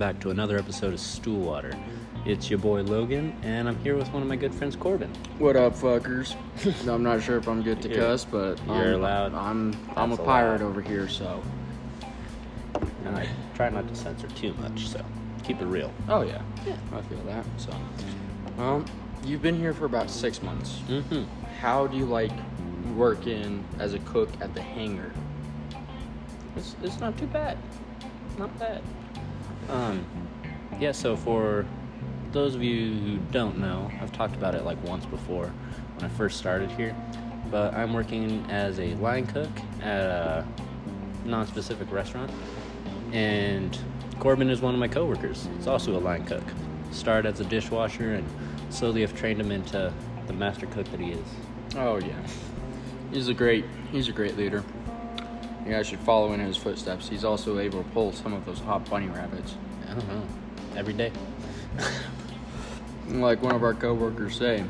back to another episode of Stool Water. It's your boy Logan, and I'm here with one of my good friends, Corbin. What up, fuckers? I'm not sure if I'm good to You're- cuss, but you're I'm, allowed. I'm I'm a That's pirate over here, so. And I try not to censor too much, so keep it real. Oh yeah, yeah, I feel that. So, um, you've been here for about six months. Mm-hmm. How do you like working as a cook at the hangar? It's, it's not too bad. Not bad. Um, yeah, so for those of you who don't know, I've talked about it like once before when I first started here, but I'm working as a line cook at a non specific restaurant, and Corbin is one of my coworkers. He's also a line cook. Started as a dishwasher and slowly have trained him into the master cook that he is. Oh yeah, he's a great he's a great leader. You guys should follow in his footsteps. He's also able to pull some of those hot bunny rabbits. I don't know. Every day. Like one of our coworkers say,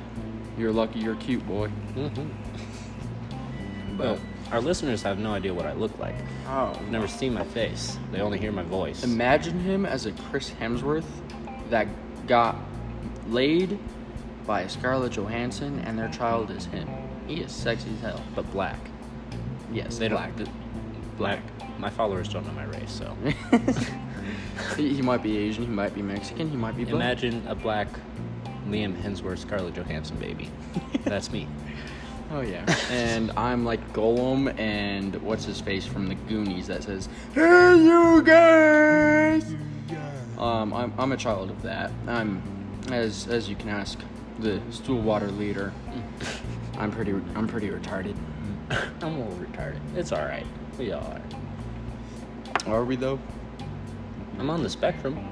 "You're lucky you're cute, boy." Mm-hmm. But Well, our listeners have no idea what I look like. oh, I've never seen my face. They only hear my voice. Imagine him as a Chris Hemsworth that got laid by Scarlett Johansson and their child is him. He is sexy as hell. but black. Yes, They black. don't. Black. My followers don't know my race, so he, he might be Asian, he might be Mexican, he might be black. imagine a black Liam Hemsworth, Scarlett Johansson baby. That's me. Oh yeah. and I'm like Gollum and what's his face from the Goonies that says, "Hey you guys." Um, I'm, I'm a child of that. I'm, as as you can ask, the stool water leader. I'm pretty I'm pretty retarded. I'm a little retarded. It's all right. We are. Are we though? I'm on the spectrum.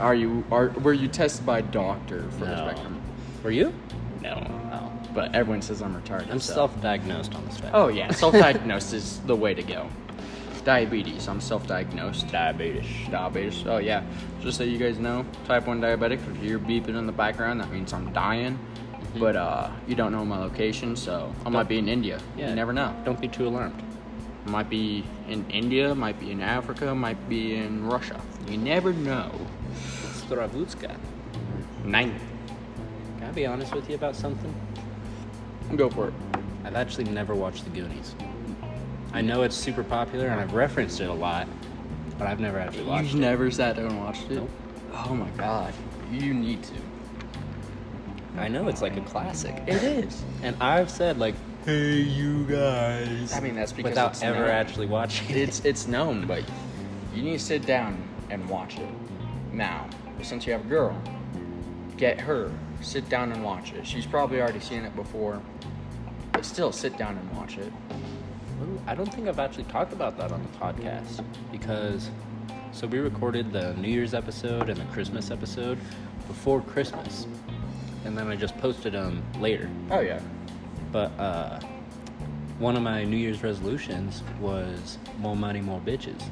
Are you are were you tested by a doctor for the No. spectrum? Were you? No. No. But everyone says I'm retarded. I'm so- self-diagnosed on the spectrum. Oh yeah, self-diagnosed is the way to go. Diabetes. I'm self-diagnosed. diabetes. Diabetes. Oh yeah. Just so you guys know, type one diabetic. If you're beeping in the background, that means I'm dying. But uh, you don't know my location, so I might be in India. Yeah. You never know. Don't be too alarmed. Might be in India, might be in Africa, might be in Russia. You never know. Stravutska. Nine. Can I be honest with you about something? Go for it. I've actually never watched The Goonies. I know it's super popular and I've referenced it a lot, but I've never actually watched it. You've never sat down and watched it? Nope. Oh my god. You need to. I know it's like a classic. It is. And I've said like, "Hey, you guys," I mean, that's because without it's ever known. actually watching it. It's it's known, but you need to sit down and watch it. Now, since you have a girl, get her. Sit down and watch it. She's probably already seen it before, but still, sit down and watch it. Ooh, I don't think I've actually talked about that on the podcast because so we recorded the New Year's episode and the Christmas episode before Christmas, and then I just posted them later. Oh yeah. But uh, one of my New Year's resolutions was more money, more bitches.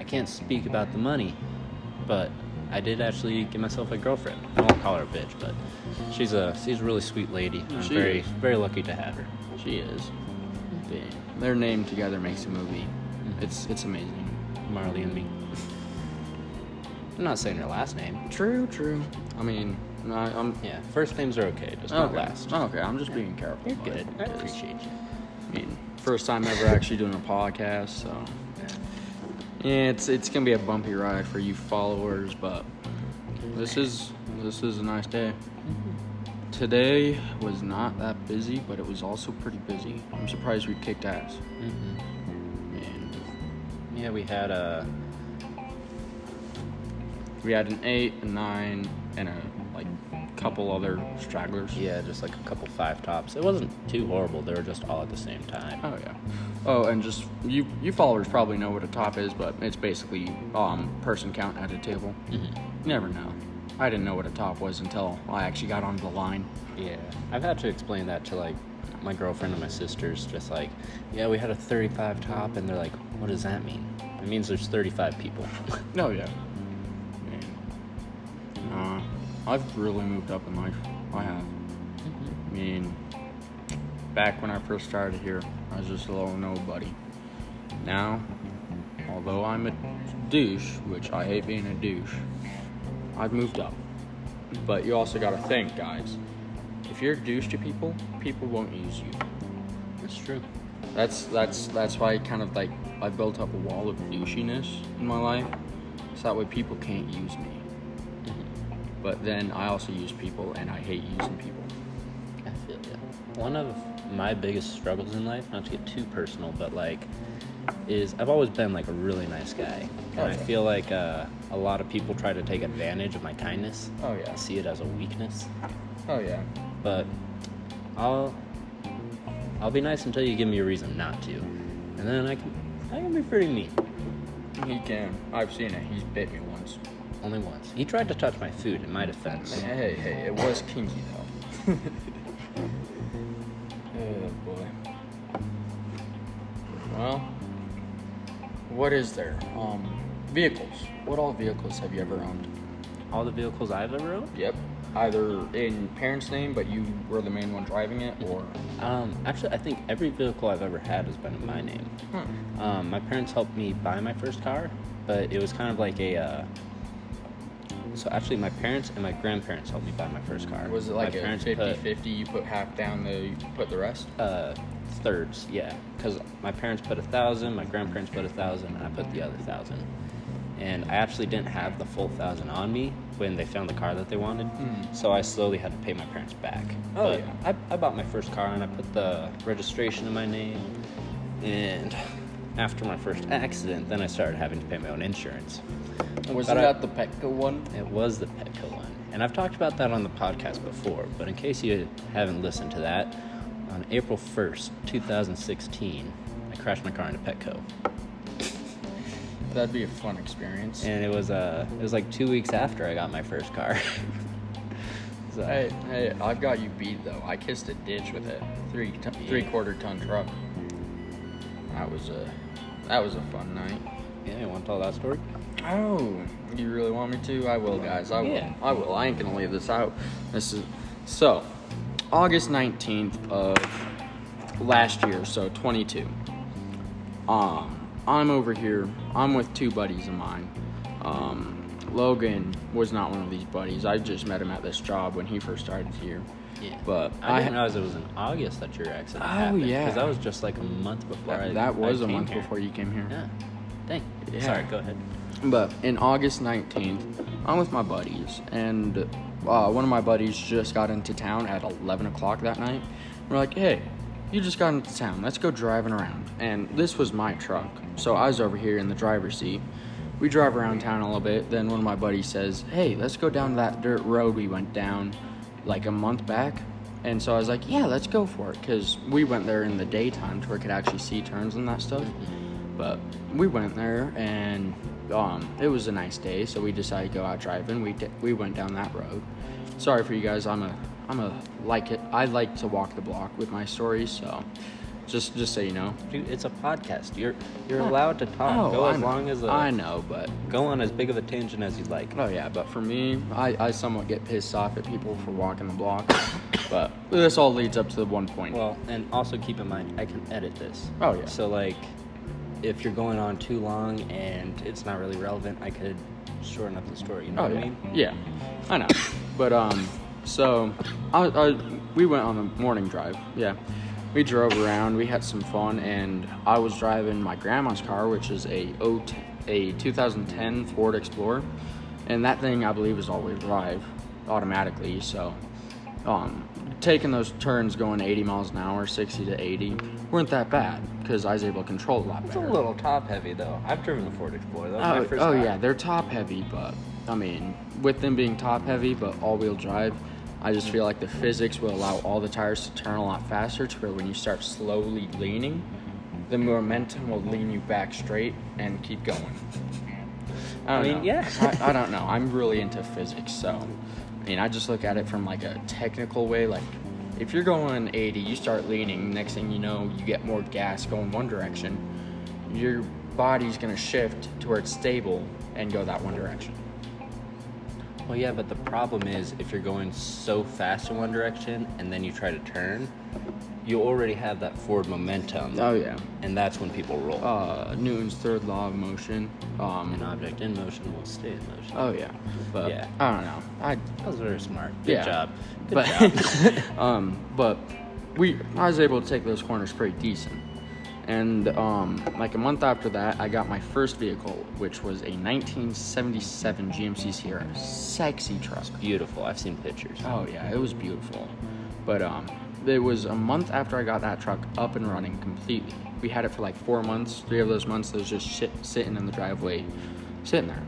I can't speak about the money, but I did actually get myself a girlfriend. I won't call her a bitch, but she's a she's a really sweet lady. I'm She very is. very lucky to have her. She is. Their name together makes a movie. It's it's amazing. Marley and me. I'm not saying her last name. True, true. I mean, no, I'm. Yeah, first names are okay, just not Okay. last. Okay, I'm just being careful. You're good. I appreciate you. I mean, first time ever actually doing a podcast, so yeah, it's it's gonna be a bumpy ride for you followers, but this is this is a nice day. Today was not that busy, but it was also pretty busy. I'm surprised we kicked ass. hmm And Yeah, we had a. we had an eight, a nine, and a like couple other stragglers. Yeah, just like a couple five tops. It wasn't too horrible. They were just all at the same time. Oh yeah. Oh, and just you you followers probably know what a top is, but it's basically um person count at a table. Mhm. Never know. I didn't know what a top was until I actually got onto the line. Yeah, I've had to explain that to like my girlfriend and my sisters. Just like, yeah, we had a 35 top, and they're like, what does that mean? It means there's 35 people. No, yeah. Uh, I've really moved up in life. I have. Mm-hmm. I mean, back when I first started here, I was just a little nobody. Now, although I'm a douche, which I hate being a douche, I've moved up. But you also gotta think, guys. If you're a douche to people, people won't use you. That's true. That's that's that's why I kind of like I built up a wall of douchiness in my life, so that way people can't use me. But then I also use people, and I hate using people. I feel ya. One of my biggest struggles in life, not to get too personal, but like, is I've always been like a really nice guy, and I feel like uh, a lot of people try to take advantage of my kindness. Oh yeah. I see it as a weakness, Oh yeah. but I'll I'll be nice until you give me a reason not to, and then I can I can be pretty mean. He can. I've seen it. He's bit me once. Only once. He tried to touch my food. In my defense, Hey, hey, it was kinky though. oh boy. Well, what is there? Um, vehicles. What all vehicles have you ever owned? all the vehicles I've ever owned. Yep. Either in parents' name, but you were the main one driving it, or. Um, actually, I think every vehicle I've ever had has been in my name. Hmm. Um, my parents helped me buy my first car, but it was kind of like a. Uh, so actually, my parents and my grandparents helped me buy my first car. Was it like my a parents 50 put, 50? You put half down, the you put the rest? uh, thirds, yeah, because my parents put a thousand, my grandparents put a thousand, and I put the other thousand. And I actually didn't have the full thousand on me when they found the car that they wanted, Mm. so I slowly had to pay my parents back. Oh, but yeah. I, I bought my first car and I put the registration in my name, and after my first accident, then I started having to pay my own insurance. Was But I- that the Petco one? It was the Petco one. And I've talked about that on the podcast before, but in case you haven't listened to that, on April 1st, 2016, I crashed my car into Petco. That'd be a fun experience. And it was uh it was like 2 weeks after I got my first car. so, Hey, hey, I've got you beat though. I kissed a ditch with a three Yeah. three quarter ton truck. That was a that was a fun night. yeah, you want to tell that story? Oh, you really want me to? I will, guys. I will. Yeah. I will. I ain't gonna leave this out. This is so August nineteenth of last year, so twenty two. Um, I'm over here. I'm with two buddies of mine. Um, Logan was not one of these buddies. I just met him at this job when he first started here. Yeah. But I, I- didn't realize it was in August that your accident Oh, happened. yeah. Because that was just like a month before I That, that was I a month here. before you came here. Yeah. Dang. Yeah. Sorry, go ahead. But in August 19th, I'm with my buddies, and uh, one of my buddies just got into town at 11 o'clock that night. We're like, hey, you just got into town. Let's go driving around. And this was my truck, so I was over here in the driver's seat. We drive around town a little bit. Then one of my buddies says, hey, let's go down that dirt road we went down like a month back. And so I was like, yeah, let's go for it, because we went there in the daytime to where we could actually see turns and that stuff. But we went there and um, it was a nice day, so we decided to go out driving. We di- we went down that road. Sorry for you guys. I'm a I'm a like it. I like to walk the block with my stories, so just just so you know. Dude, it's a podcast. You're you're Oh. allowed to talk. Oh, go I as know. long as a, I know, but go on as big of a tangent as you'd like. oh yeah, but for me, I, I somewhat get pissed off at people for walking the block. but this all leads up to the one point. Well, and also keep in mind, I can edit this. Oh, yeah. So like, if you're going on too long and it's not really relevant, I could shorten up the story. You know Oh what yeah, I mean? yeah, I know. But um, so I, I we went on a morning drive. Yeah, we drove around. We had some fun, and I was driving my grandma's car, which is a, a 2010 Ford Explorer, and that thing I believe is all-wheel drive automatically. So um, taking those turns going 80 miles an hour, 60 to 80, weren't that bad because I was able to control a lot better. It's a little top heavy though. I've driven a Ford Explorer. That Oh, my first oh yeah, they're top heavy, but I mean, with them being top heavy but all wheel drive, I just feel like the physics will allow all the tires to turn a lot faster to where when you start slowly leaning, the momentum will lean you back straight and keep going. I, don't I mean, know. yeah. I, I don't know. I'm really into physics, so I mean, I just look at it from like a technical way. Like, if you're going 80, you start leaning. Next thing you know, you get more gas going one direction. Your body's gonna shift to where it's stable and go that one direction. Well, yeah, but the problem is if you're going so fast in one direction and then you try to turn, you already have that forward momentum, Oh yeah. and that's when people roll. Uh, Newton's third law of motion. Um, An object in motion will stay in motion. oh yeah. But Yeah. I don't know. I That was very smart. Good Yeah. job. Good but job. um, but we I was able to take those corners pretty decent. And um, like a month after that, I got my first vehicle, which was a 1977 GMC Sierra, sexy truck. Beautiful. I've seen pictures. Oh yeah, it was beautiful. But um, it was a month after I got that truck up and running completely. We had it for like four months. Three of those months, it was just shit, sitting in the driveway, sitting there.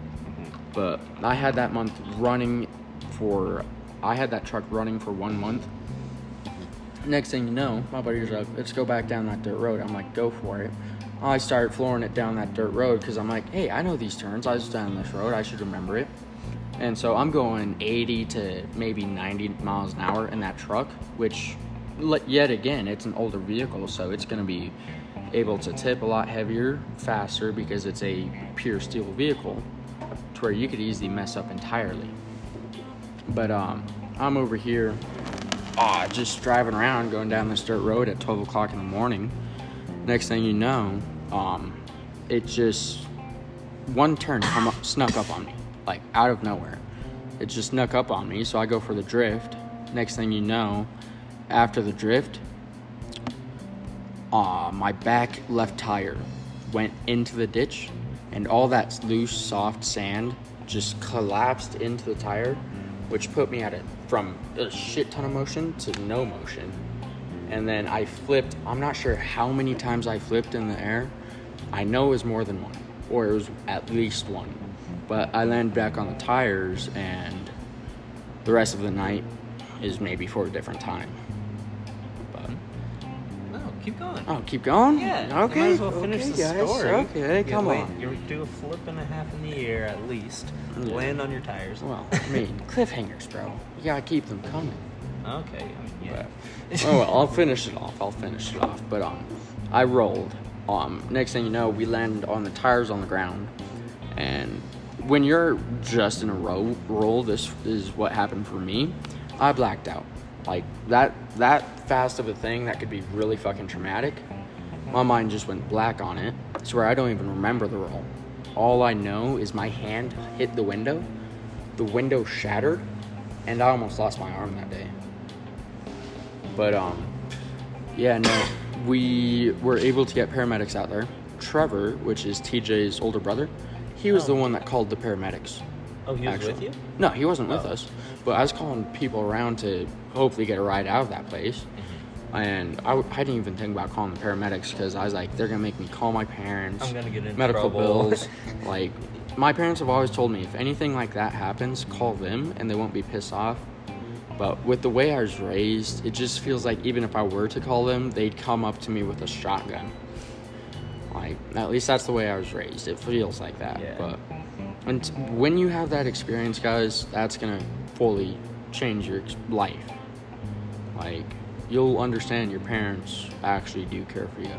But I had that month running for. I had that truck running for one month. Next thing you know, my buddy's like, "Let's go back down that dirt road." I'm like, "Go for it." I started flooring it down that dirt road because I'm like, "Hey, I know these turns. I was down this road. I should remember it." And so I'm going 80 to maybe 90 miles an hour in that truck, which, yet again, it's an older vehicle, so it's going to be able to tip a lot heavier, faster, because it's a pure steel vehicle, to where you could easily mess up entirely. But um, I'm over here, ah, just driving around, going down this dirt road at 12 o'clock in the morning. Next thing you know, um, it just one turn come up, snuck up on me, like out of nowhere. It just snuck up on me, so I go for the drift. Next thing you know, after the drift, uh, my back left tire went into the ditch, and all that loose, soft sand just collapsed into the tire, which put me at it from a shit ton of motion to no motion. And then I flipped. I'm not sure how many times I flipped in the air. I know it was more than one, or it was at least one. But I landed back on the tires, and the rest of the night is maybe for a different time. Keep going. oh, keep going. Yeah. Okay. Might as well finish okay, the guys. story. Okay, You come wait- on. You do a flip and a half in the air at least. Yeah. Land on your tires. Well, I mean, cliffhangers, bro. You gotta keep them coming. Okay. I mean, yeah. Oh well, I'll finish it off. I'll finish it off. But um, I rolled. Um, next thing you know, we landed on the tires on the ground, and when you're just in a row roll, this is what happened for me. I blacked out. Like that that fast of a thing that could be really fucking traumatic. My mind just went black on it. I swear I don't even remember the roll. All I know is my hand hit the window, the window shattered, and I almost lost my arm that day. But um, yeah, no, we were able to get paramedics out there. Trevor, which is TJ's older brother, he was the Oh. one that called the paramedics. Oh, he was actually. with you? No, he wasn't with Oh. us. But I was calling people around to hopefully get a ride out of that place. Mm-hmm. And I, w- I didn't even think about calling the paramedics because I was like, they're gonna make me call my parents. I'm gonna get in medical trouble. bills. like, my parents have always told me if anything like that happens, call them and they won't be pissed off. But with the way I was raised, it just feels like even if I were to call them, they'd come up to me with a shotgun. Like, at least that's the way I was raised. It feels like that. Yeah. But and when you have that experience, guys, that's gonna fully change your life. Like, you'll understand your parents actually do care for you.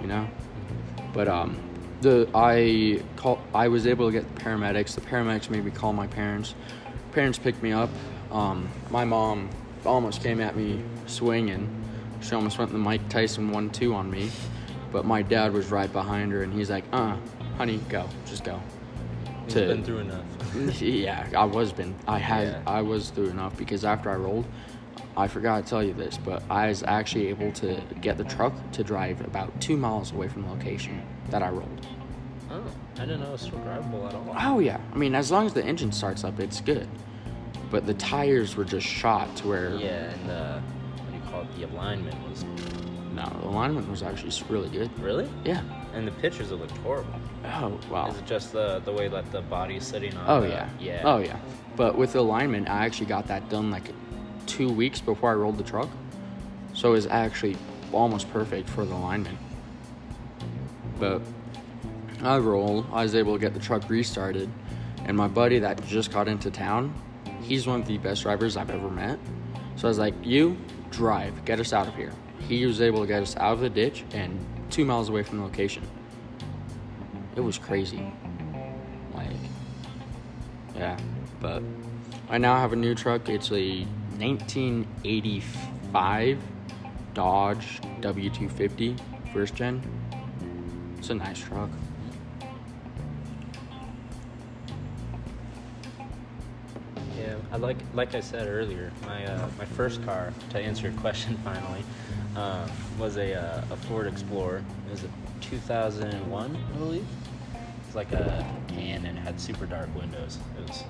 You know. But um, the I call I was able to get the paramedics. The paramedics made me call my parents. Parents picked me up. Um, my mom almost came at me swinging. She almost went the Mike Tyson one two on me. But my dad was right behind her, and he's like, "Uh, honey, go, just go." He's To- been through enough. yeah, I was been. I had. Yeah. I was through enough because after I rolled, I forgot to tell you this, but I was actually able to get the truck to drive about two miles away from the location that I rolled. Oh, I didn't know it was still drivable at all. Oh yeah, I mean, as long as the engine starts up, it's good. But the tires were just shot to where Yeah, and uh, what do you call it? The alignment was no, the alignment was actually really good. really. Yeah. And the pictures it looked horrible. Oh wow. Is it just the the way that the body's sitting on? Oh the- yeah. Yeah. Oh yeah. But with the alignment, I actually got that done like two weeks before I rolled the truck, so it was actually almost perfect for the alignment. But I rolled. I was able to get the truck restarted, and my buddy that just got into town, he's one of the best drivers I've ever met. So I was like, "You drive, get us out of here." He was able to get us out of the ditch and two miles away from the location. It was crazy. Like, yeah. But I now have a new truck. It's a 1985 Dodge W250 first gen. It's a nice truck. Yeah, I like like I said earlier, my uh, my first car to answer your question finally um, was a uh, a Ford Explorer. It was a 2001, I believe. It was like a tan and had super dark windows. It was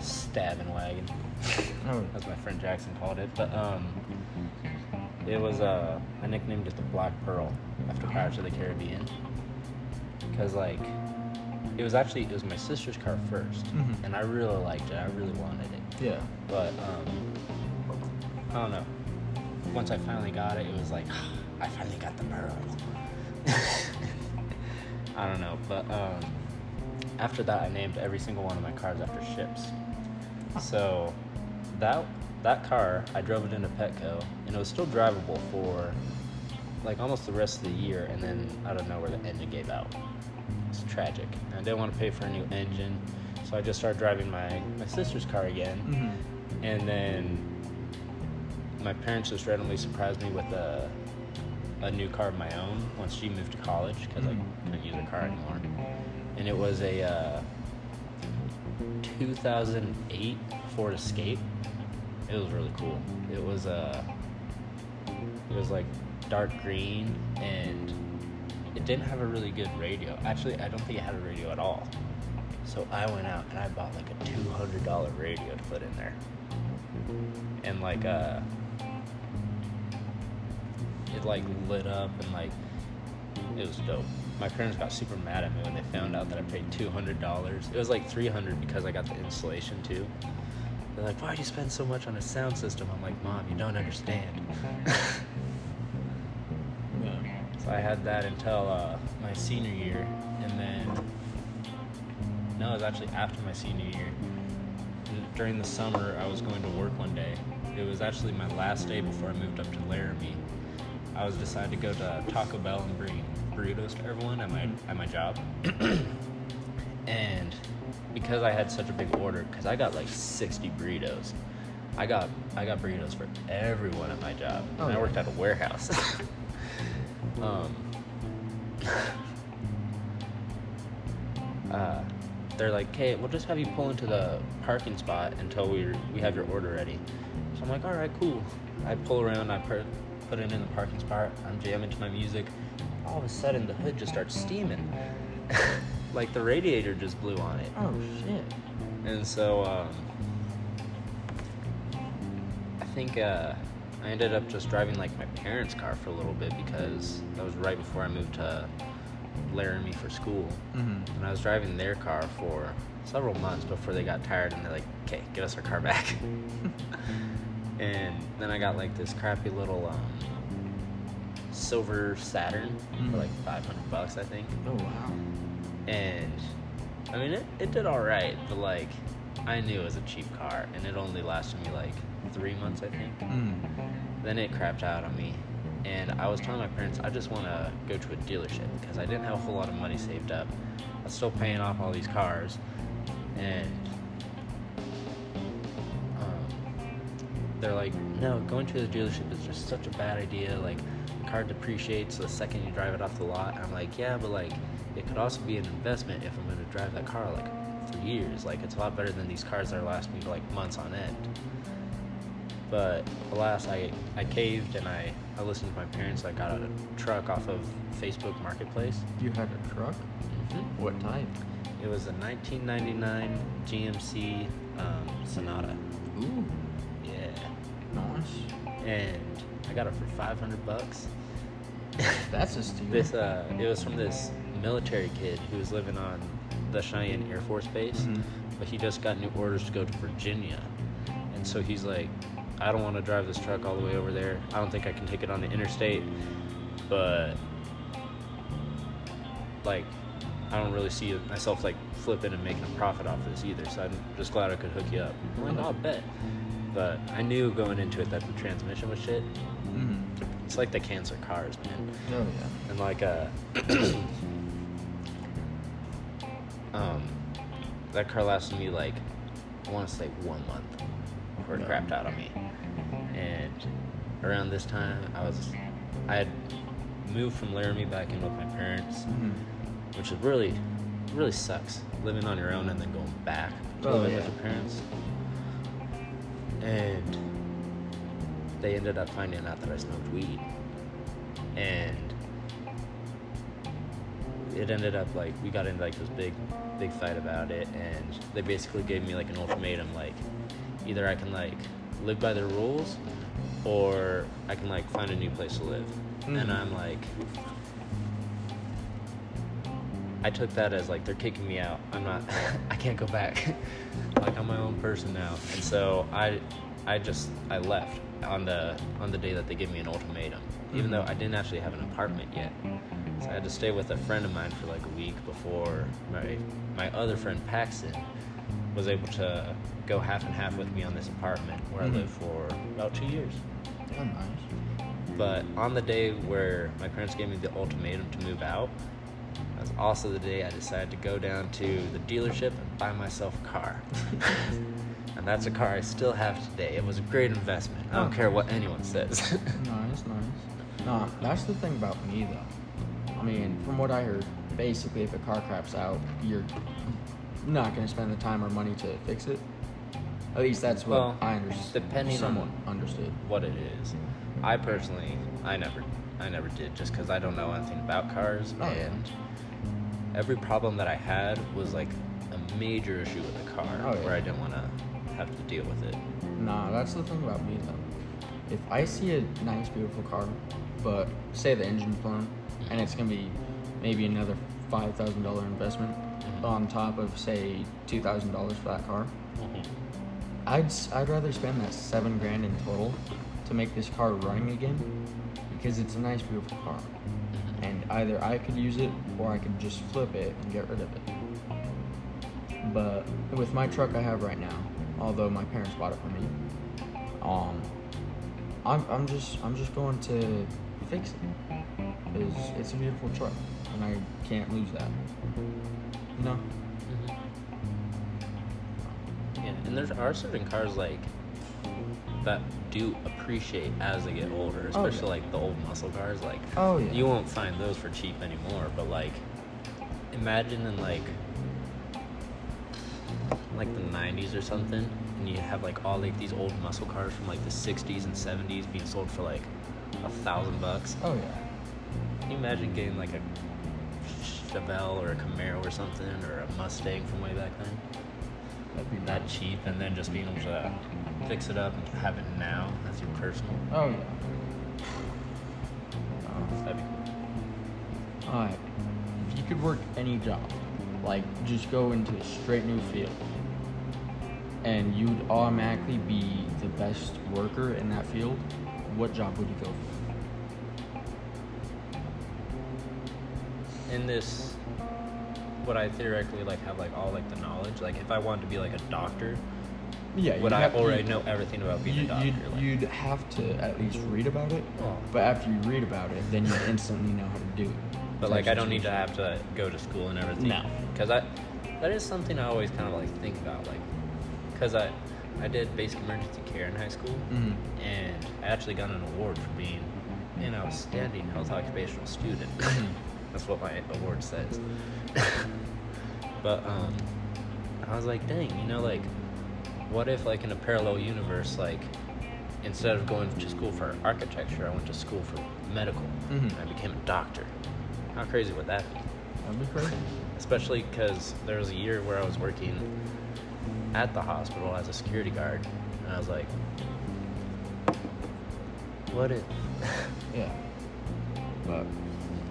stabbing wagon, Oh. as my friend Jackson called it. But um, it was uh, I nicknamed it the Black Pearl after Pirates of the Caribbean because like it was actually it was my sister's car 1st Mhm. and I really liked it. I really wanted it, Yeah. but um, I don't know. Once I finally got it, it was like I finally got the Pearl. I don't know, but um, after that, I named every single one of my cars after ships. So that that car, I drove it into Petco, and it was still drivable for like almost the rest of the year, and then I don't know where the engine gave out. It's tragic. And I didn't want to pay for a new engine, so I just started driving my my sister's car again, Mm-hmm. and then my parents just randomly surprised me with a a new car of my own once she moved to college because I Mhm. couldn't use her car anymore, and it was a uh, 2008 Ford Escape. It was really cool. It was uh, it was like dark green and it didn't have a really good radio. Actually, I don't think it had a radio at all. So I went out and I bought like a two hundred dollar radio to put in there, and like uh, it like lit up and like it was dope. My parents got super mad at me when they found out that I paid two hundred dollars. It was like three hundred because I got the installation too. They're like, "Why'd you spend so much on a sound system?" I'm like, "Mom, you don't understand." So I had that until uh, my senior year, and then no, it was actually after my senior year. During the summer, I was going to work one day. It was actually my last day before I moved up to Laramie. I was decided to go to Taco Bell and bring burritos to everyone at my at my job, and because I had such a big order, because I got like 60 burritos. I got I got burritos for everyone at my job. Oh, and I worked at a warehouse. um, uh, they're like, "Okay, we'll just have you pull into the parking spot until we we have your order ready." So I'm like, "All right, cool." I pull around, I put put it in the parking spot. I'm jamming to my music. All of a sudden, the hood just starts steaming, like the radiator just blew on it. Oh shit. And so um, I think uh, I ended up just driving like my parents' car for a little bit because that was right before I moved to Laramie for school. Mm-hmm. And I was driving their car for several months before they got tired and they're like, okay, get us our car back. and then I got like this crappy little um, silver Saturn Mhm. for like 500 bucks, I think Oh wow. and I mean it, it did all right, but like I knew it was a cheap car, and it only lasted me like three months, I think. Mm. Then it crapped out on me, and I was telling my parents I just want to go to a dealership because I didn't have a whole lot of money saved up. I was still paying off all these cars, and um, they're like, no, going to the dealership is just such a bad idea. Like, car depreciates the second you drive it off the lot. I'm like, yeah, but like, it could also be an investment if I'm going to drive that car like for years. Like, it's a lot better than these cars that are lasting me like months on end. But alas, I, I caved and I, I listened to my parents. I got a truck off of Facebook Marketplace. You had a truck? Mm-hmm. What type? It was a 1999 GMC um, Sonoma. Ooh. Yeah. Nice. And I got it for 500 bucks. That's a steal. This uh, it was from this military kid who was living on the Cheyenne Air Force Base, Mhm. but he just got new orders to go to Virginia, and so he's like, I don't want to drive this truck all the way over there. I don't think I can take it on the interstate, but like, I don't really see myself like flipping and making a profit off this either. So I'm just glad I could hook you up. I'm like, oh, bet. But I knew going into it that the transmission was shit. Mm. It's like the cancer cars, man. Oh yeah. And like uh um that car lasted me like I want to say one month before it crapped out on me. And around this time, I was, I had moved from Laramie back in with my parents, Mhm. which is really, really sucks living on your own and then going back to Oh, living yeah. with your parents. And they ended up finding out that I smoked weed, and it ended up like we got into like this big, big fight about it, and they basically gave me like an ultimatum, like either I can like live by their rules, or I can like find a new place to live, and Mhm. I'm like. I took that as like they're kicking me out. I'm not. I can't go back. like I'm my own person now, and so I, I just I left on the on the day that they gave me an ultimatum, even Mhm. though I didn't actually have an apartment yet. So I had to stay with a friend of mine for like a week before my my other friend Paxton was able to go half and half with me on this apartment where Mhm. I lived for about two years. Oh, nice. But on the day where my parents gave me the ultimatum to move out, that was also the day I decided to go down to the dealership and buy myself a car. and that's a car I still have today. It was a great investment. I don't Oh. care what anyone says. Nice, nice. No, that's the thing about me though. I mean, from what I heard, basically, if a car craps out, you're not going to spend the time or money to fix it. At least that's what Well, I understood. depending on- Someone understood. what it is. I personally, I never, I never did, just because I don't know anything about cars. Oh, yeah. and every problem that I had was like a major issue with the car, Oh, yeah. where I didn't want to have to deal with it. Nah, that's the thing about me though. If I see a nice, beautiful car, but say the engine's blown, and it's gonna be maybe another five thousand dollar investment Mhm. on top of say two thousand dollars for that car, Mhm. I'd I'd rather spend that seven grand in total to make this car running again because it's a nice, beautiful car, Mhm. and either I could use it or I could just flip it and get rid of it. But with my truck I have right now, although my parents bought it for me, um, I'm I'm just I'm just going to fix it it's a beautiful truck and I can't lose that. You know? Mhm. Yeah, and there are certain cars like that do appreciate as they get older, Oh, yeah. especially like the old muscle cars. Like, Oh yeah. you won't find those for cheap anymore. But like, imagine in like like the '90s or something, and you have like all like these old muscle cars from like the '60s and '70s being sold for like a thousand bucks. Oh yeah. Can you imagine getting like a Chevelle or a Camaro or something, or a Mustang from way back then? That'd be that cheap and then just being able to fix it up and have it now as your personal. Oh yeah. Uh, That'd be cool. Alright. If you could work any job, like just go into a straight new field, and you'd automatically be the best worker in that field, what job would you go for? In this, would I theoretically like have like all like the knowledge? Like if I wanted to be like a doctor, Yeah. would I already know everything about being a You'd, doctor? you'd, like- you'd have to at least read about it, Oh. but after you read about it, then you instantly know how to do it. But like I don't need to have to go to school and everything. No. Because I, that is something I always kind of like think about, like, because I, I did basic emergency care in high school, Mhm. and I actually got an award for being an outstanding health occupational student. That's what my award says. but um, I was like, dang, you know, like, what if like in a parallel universe, like, instead of going to school for architecture, I went to school for medical, Mhm. and I became a doctor. How crazy would that be? That'd be crazy. Especially because there was a year where I was working at the hospital as a security guard, and I was like, what if? Yeah. But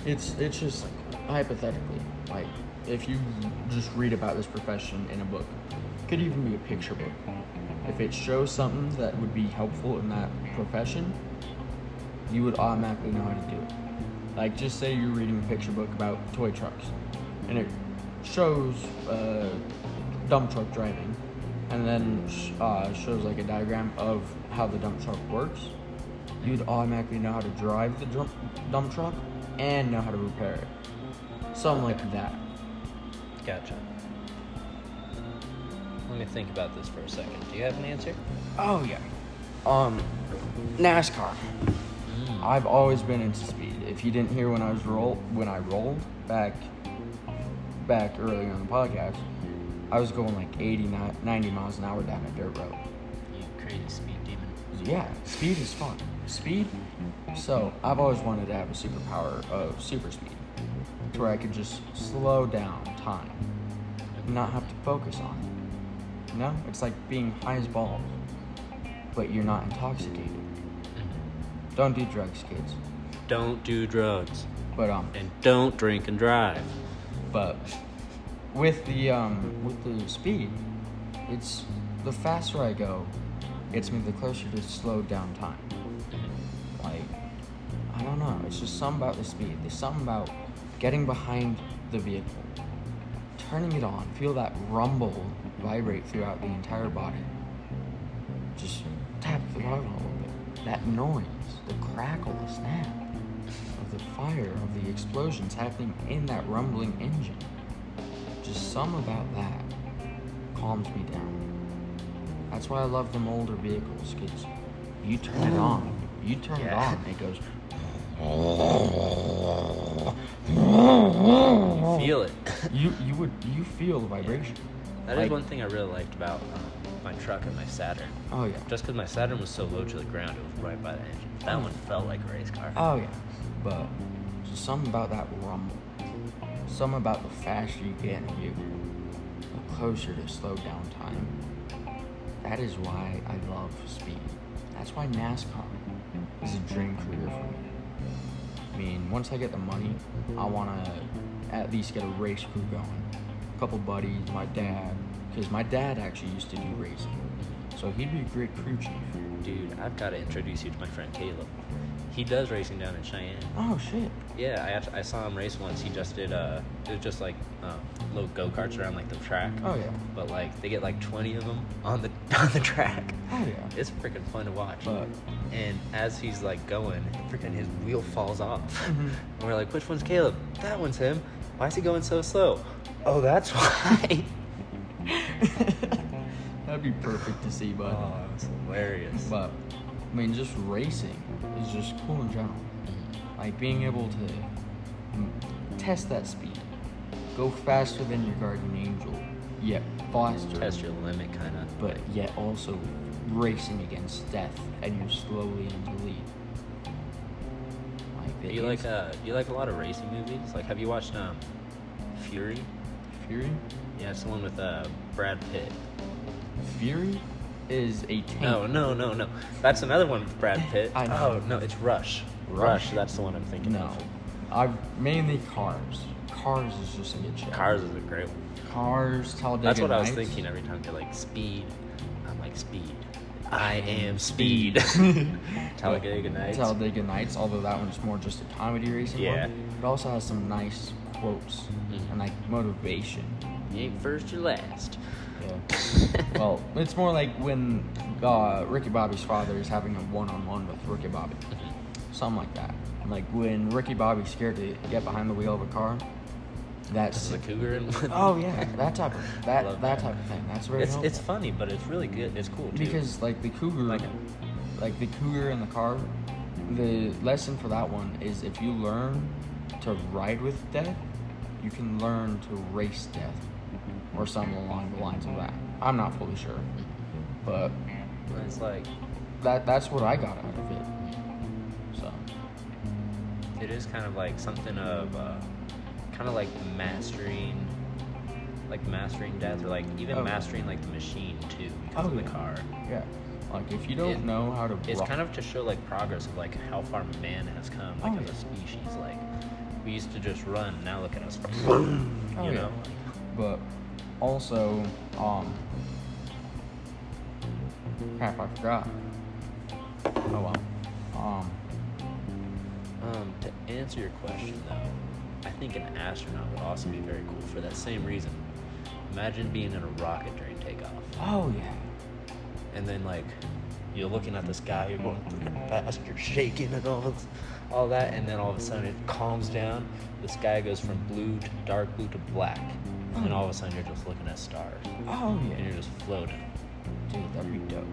it's it's just hypothetically, like if you just read about this profession in a book, it could even be a picture book. If it shows something that would be helpful in that profession, you would automatically know how to do it. Like just say you're reading a picture book about toy trucks, and it shows uh, dump truck driving, and then uh, shows like a diagram of how the dump truck works you'd automatically know how to drive the dump, dump truck and know how to repair it. Something like that. Gotcha. let me think about this for a second. Do you have an answer? Oh yeah. Um, NASCAR. I've always been into speed. If you didn't hear when I was roll when I rolled back back earlier on the podcast, I was going like 80, ni- 90 miles an hour down a dirt road. You crazy speed demon. Yeah, speed is fun. Speed. So I've always wanted to have a superpower of super speed, to where I could just slow down time, and not have to focus on it. You know, it's like being high as balls, but you're not intoxicated. Mm-hmm. Don't do drugs, kids. Don't do drugs. But um, And don't drink and drive. but with the um with the speed, it's the faster I go, gets me the closer to slowed down time. Like I don't know, it's just something about the speed. There's something about getting behind the vehicle, turning it on, feel that rumble vibrate throughout the entire body. Just tap the throttle a little bit. That noise, the crackle, the snap of the fire, of the explosions happening in that rumbling engine. Just some about that calms me down. That's why I love them older vehicles, because you turn it on. You turn it on, it goes. You feel it. You you would you feel the vibration. That is Like- one thing I really liked about um, my truck and my Saturn. Oh yeah. Just because my Saturn was so low to the ground, it was right by the engine. That one felt like a race car. Oh yeah. But something about that rumble. Something about the faster you get in a vehicle, the closer to slow down time. That is why I love speed. That's why NASCAR is a dream career for me. I mean, once I get the money, I want to at least get a race crew going. A couple buddies, my dad, because my dad actually used to do racing. So he'd be a great crew chief. Dude, I've got to introduce you to my friend Caleb. He does racing down in Cheyenne. Oh shit. Yeah, I, act- I saw him race once. He just did uh, it was just like um, little go karts around like the track. Oh yeah. But like they get like 20 of them on the on the track. Oh yeah. It's freaking fun to watch. But And as he's like going, freaking his wheel falls off. Mhm. And we're like, which one's Caleb? That one's him. Why is he going so slow? Oh, that's why. That'd be perfect to see, bud. oh, it's hilarious. But I mean, just racing is just cool in general. Like being able to test that speed, go faster than your guardian angel, yet faster, Test your limit, kind of. but yet also racing against death, and you're slowly in the lead. Like Do you like uh, you like a lot of racing movies? Like, have you watched um, Fury? Fury? Yeah, it's the one with uh, Brad Pitt. Fury is a tank. No, no, no, no. That's another one with Brad Pitt. I know. Oh no, it's Rush. Rush? Rush. That's the one I'm thinking No, of. I've mainly cars. Cars is just a good show. Cars is a great one. Cars, Talladega That's what I was thinking every time They're like speed. I'm like speed. I am speed. Talladega Nights. Talladega Nights, although that one's more just a comedy racing Yeah. one. It also has some nice quotes Mhm. and like motivation. You ain't first, you're last. Yeah. well, it's more like when uh, Ricky Bobby's father is having a one-on-one with Ricky Bobby, something like that. Like when Ricky Bobby's scared to get behind the wheel of a car. That's That's the cougar and oh yeah, that type of that that that. type of thing. That's very It's helpful. it's funny, but it's really good. It's cool too. because like the cougar Like like, the cougar in the car the lesson for that one is if you learn to ride with death you can learn to race death or something along the lines of that. I'm not fully sure but it's like that that's what i got out of it. So. It is kind of like something of uh, kind of like mastering like mastering death or like even Oh. mastering like the machine too because Oh, of the yeah. car. Yeah. Like if you don't It- know how to it's ro- kind of to show like progress of like how far man has come like Oh, as a species like we used to just run now look at us. Oh, you yeah. know? But also um crap i forgot. Oh well. Um um to answer your question though i think an astronaut would also be very cool for that same reason. Imagine being in a rocket during takeoff. Oh yeah. And then like you're looking at this guy, you're going fast, you're shaking and all this, all that, and then all of a sudden it calms down. The sky goes from blue to dark blue to black, and then all of a sudden you're just looking at stars, Oh yeah. and you're just floating. dude, that'd be dope.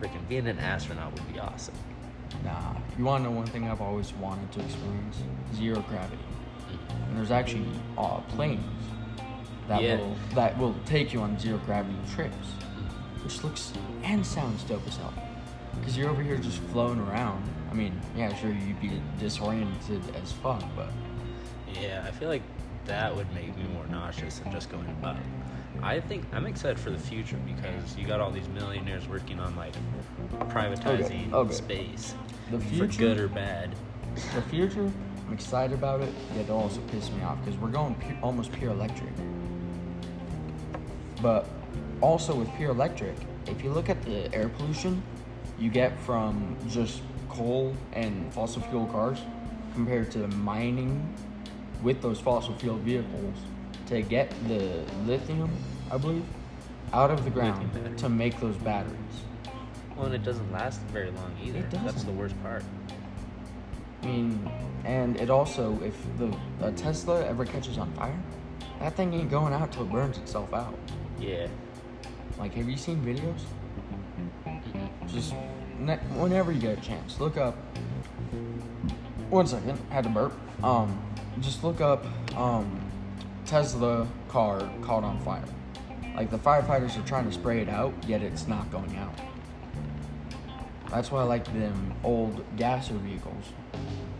Freaking being an astronaut would be awesome. Nah, you want to know one thing I've always wanted to experience? Zero gravity. And there's actually uh, planes that Yeah. will that will take you on zero gravity trips, which looks and sounds dope as hell. Because you're over here just floating around. I mean, yeah, sure you'd be disoriented as fuck, but Yeah, I feel like that would make me more nauseous than just going up. I think I'm excited for the future because you got all these millionaires working on like privatizing okay. space the for good or bad. the future, I'm excited about it. Yet it also pisses me off because we're going pu- almost pure electric. But also with pure electric, if you look at the air pollution you get from just coal and fossil fuel cars compared to mining with those fossil fuel vehicles to get the lithium, I believe, out of the ground to make those batteries. Well, and it doesn't last very long either. It That's doesn't. the worst part. I mean, and it also, if the a Tesla ever catches on fire, that thing ain't going out till it burns itself out. Yeah. Like, have you seen videos? Mm-hmm. Just ne- whenever you get a chance, look up. One second, had to burp. Um, just look up um, Tesla car caught on fire. Like the firefighters are trying to spray it out, yet it's not going out. That's why I like them old gasser vehicles.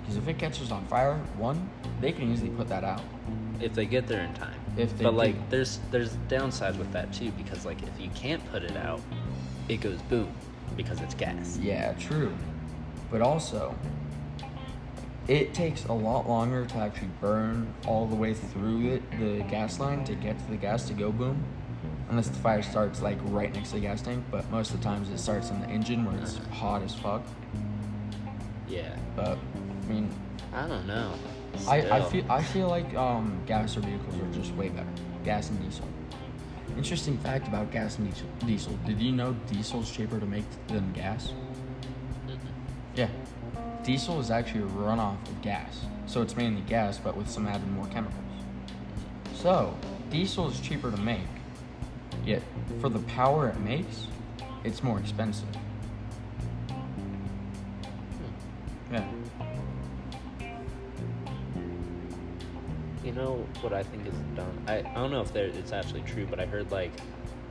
Because if it catches on fire, one, they can easily put that out. If they get there in time. If they but do. like, there's there's downsides with that too because like if you can't put it out, it goes boom because it's gas. Yeah, true. But also, it takes a lot longer to actually burn all the way through it, the gas line to get to the gas to go boom. Unless the fire starts like right next to the gas tank, but most of the times it starts in the engine where it's hot as fuck. Yeah. But I mean, I don't know. I, I feel I feel like um, gas or vehicles are just way better. Gas and diesel. Interesting fact about gas and diesel. Diesel. Did you know diesel's cheaper to make than gas? Yeah. Diesel is actually a runoff of gas. So it's mainly gas, but with some added more chemicals. So, diesel is cheaper to make, yet for the power it makes, it's more expensive. Hmm. Yeah. Know what I think is dumb? I, I don't know if it's actually true, but I heard like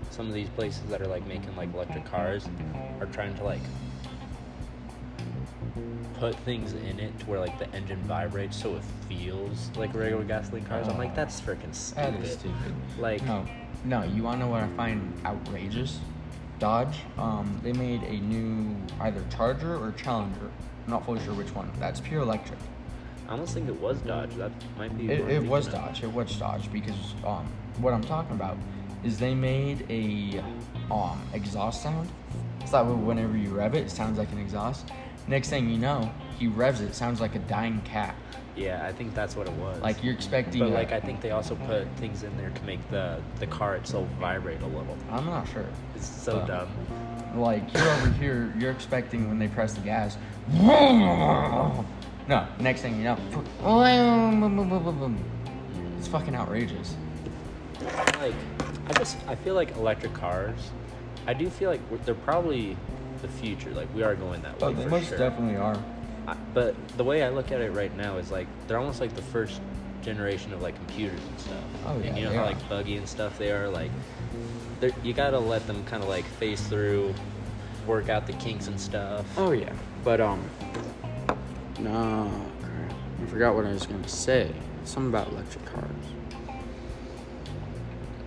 some of these places that are like making like electric cars are trying to like put things in it to where like the engine vibrates so it feels like regular gasoline cars. I'm like, that's freaking stupid. That is stupid. Like, No, no. You want to know what I find outrageous? Dodge. Um, they made a new either Charger or Challenger. I'm not fully sure which one. That's pure electric. I almost think it was Dodge. That might be. It, it was of. Dodge. It was Dodge because um, what I'm talking about is they made a um exhaust sound. So that whenever you rev it, it sounds like an exhaust. Next thing you know, he revs it, it sounds like a dying cat. Yeah, I think that's what it was. Like you're expecting. But a- like, I think they also put things in there to make the the car itself vibrate a little. I'm not sure. It's so dumb. Like you're over here, you're expecting when they press the gas. No, next thing you know, it's fucking outrageous. like I just I feel like electric cars. I do feel like we're, they're probably the future. Like we are going that way Oh, they for most sure. definitely are. I, but the way I look at it right now is like they're almost like the first generation of like computers and stuff. Oh, and yeah, you know how are. like buggy and stuff they are. Like you gotta let them kind of like phase through, work out the kinks and stuff. Oh yeah, but um, no. I forgot what I was gonna say. Something about electric cars.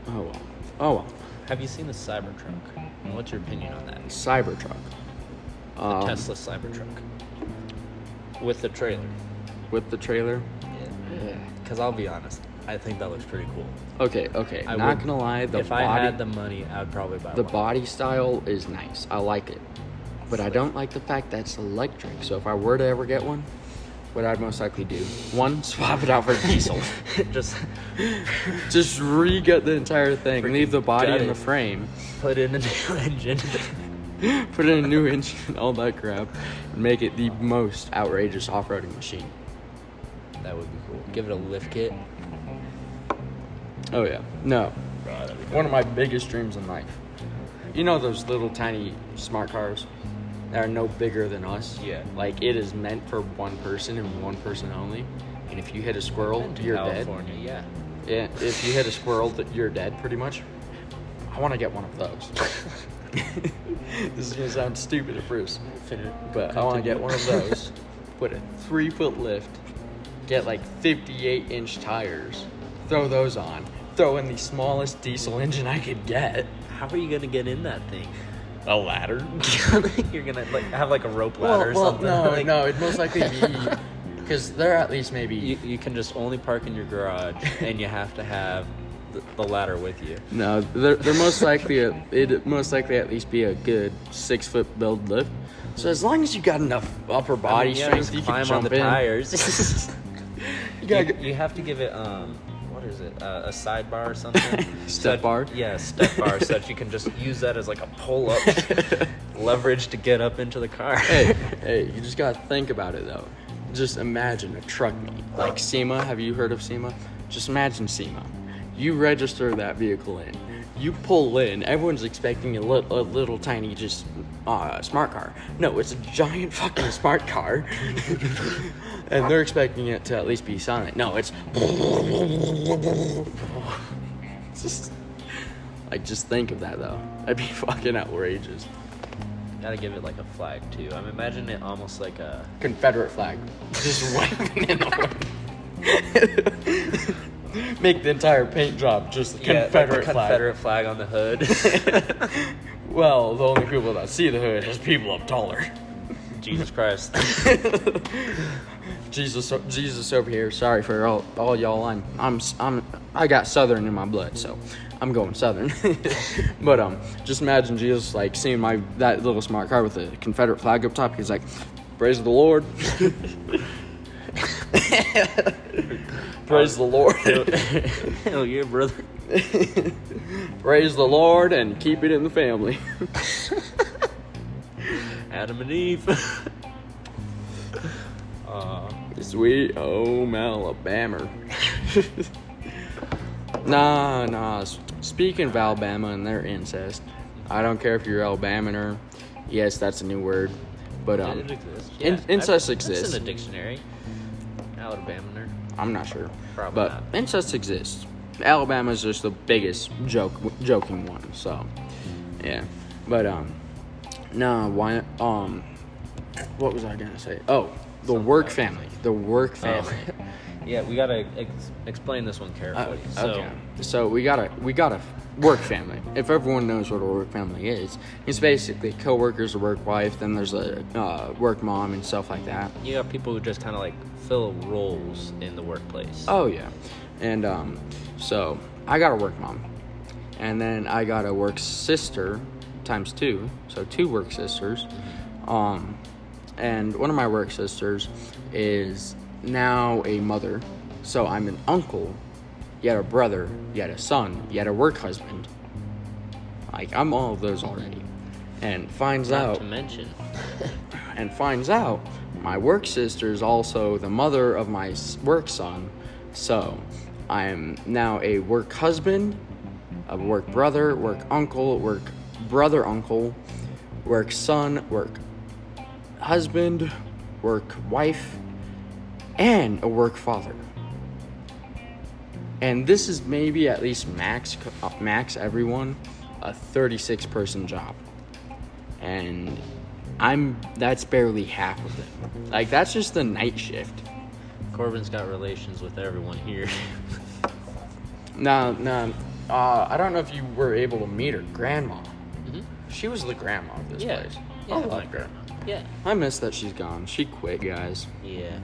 Oh well. Oh well. Have you seen the Cybertruck? And what's your opinion on that? Cybertruck. The Um, Tesla Cybertruck with the trailer. with the trailer. Yeah. Because I'll be honest, I think that looks pretty cool. Okay, okay. I'm Not would- gonna lie, the if body, I had the money, I'd probably buy the one. body style is nice. I like it, but I don't like the fact that it's electric. So if I were to ever get one, what I'd most likely do, one, swap it out for diesel. Just Just re-gut the entire thing, Freaking leave the body and the frame. put in a new engine. put in a new engine and all that crap, and make it the most outrageous off-roading machine. That would be cool. Give it a lift kit. Oh yeah. No. One of my biggest dreams in life. You know those little tiny smart cars that are no bigger than us? Yeah. Like it is meant for one person and one person only. And if you hit a squirrel, you're dead. California, yeah. Yeah, if you hit a squirrel, you're dead pretty much. I want to get one of those. this is gonna sound stupid at first, but I want to get one of those. Put a three foot lift, get like 58 inch tires, throw those on, throw in the smallest diesel engine I could get. How are you gonna get in that thing? A ladder. You're gonna like have like a rope ladder or something. no, like, no, it'd most likely be because they're at least maybe You, you can just only park in your garage, and you have to have the, the ladder with you. No, they're, they're most likely a, it most likely at least be a good six foot build lift. So as long as you got enough upper body I mean, yeah, strength, just you climb can on jump the in. tires. You you, gotta you have to give it um, what is it? Uh, a sidebar or something? Step So bar? Yeah, step bar, so that you can just use that as like a pull up leverage to get up into the car. hey, hey, you just gotta think about it though. Just imagine a truck meet like SEMA. Have you heard of SEMA? Just imagine SEMA. You register that vehicle in. You pull in. Everyone's expecting a, li- a little tiny just uh, smart car. No, it's a giant fucking smart car, and they're expecting it to at least be silent. No, it's just like just think of that though. That'd be fucking outrageous. Gotta give it like a flag too. I'm imagining it almost like a Confederate flag. Just waving in the wind. Make the entire paint job just the yeah, like Confederate flag. Confederate flag on the hood. Well, the only people that see the hood is people up taller. Jesus Christ. Jesus, Jesus over here. Sorry for all, all y'all. I'm, I'm, I'm, I got Southern in my blood, so I'm going Southern. but um, just imagine Jesus like seeing my that little smart car with the Confederate flag up top. He's like, "Praise the Lord." Praise the Lord. Hell yeah, brother. Praise the Lord and keep it in the family. Adam and Eve. Uh, Sweet home Alabama. nah, nah. Speaking of Alabama and their incest, I don't care if you're Alabama or yes, that's a new word, but um, it exists. in- Yeah, incest I- exists. That's in a dictionary. Alabama. I'm not sure. Probably but not. incest exists. Alabama's just the biggest joke, joking one. So, yeah. But um, no, why? Um, what was I gonna say? Oh, the work about family. The work Oh. family. yeah, we gotta ex- explain this one Uh, carefully. so, okay. So we gotta we got a work family. If everyone knows what a work family is, it's basically coworkers, a work wife, then there's a uh, work mom and stuff like that. you got people who just kind of like fill roles in the workplace. Oh yeah, and um, so I got a work mom, and then I got a work sister times two, so two work sisters. Um, and one of my work sisters is now a mother, so I'm an uncle, yet a brother, yet a son, yet a work husband. Like I'm all of those already, and finds Not out to mention, and finds out my work sister is also the mother of my work son. So I am now a work husband, a work brother, work uncle, work brother uncle, work son, work husband, work wife, and a work father. And this is maybe at least max max everyone a 36 person job. And I'm that's barely half of it. Like that's just the night shift. Corbin's got relations with everyone here. No, no. Uh, I don't know if you were able to meet her grandma. Mhm. She was the grandma of this Yeah. place. Yeah, I my love grandma. Yeah. I miss that she's gone. She quit, guys. Yeah.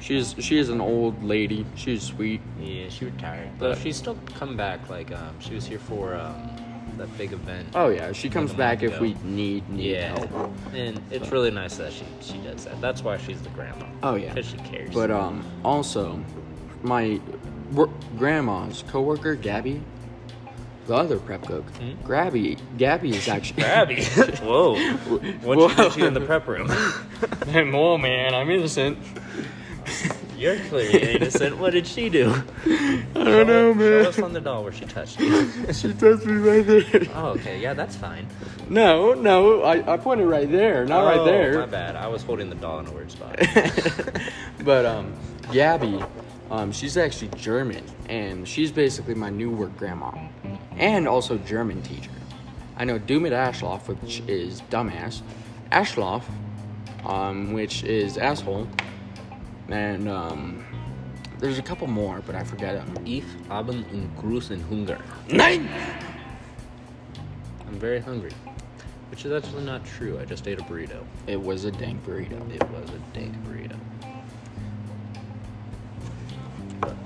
She's she is an old lady. She's sweet. Yeah, she retired. But But- she's still come back. Like, um, she was here for um, that big event. Oh yeah, she comes back if ago. we need need yeah. help. And it's really nice that she, she does that. That's why she's the grandma. Oh yeah. Because she cares. But um, also, my wor- grandma's coworker Gabby, the other prep cook, Hmm? Grabby, Gabby is actually. Grabby. Whoa. What did you in the prep room? Whoa, man, I'm innocent. You're clearly innocent. What did she do? I don't know, Show man. us on the doll where she touched you. She touched me right there. Oh, okay. Yeah, that's fine. No, no, I, I pointed right there, not right Oh, there. My bad. I was holding the doll in a weird spot. but um, Gabby, um, she's actually German, and she's basically my new work grandma, and also German teacher. I know Dumit Ashloff, which is dumbass, Ashloff, um, which is asshole, and um, there's a couple more, but I forget them. Ich haben einen großen Hunger. Nine. I'm very hungry. Which is actually not true. I just ate a burrito. It was a dank burrito, It was a dank burrito.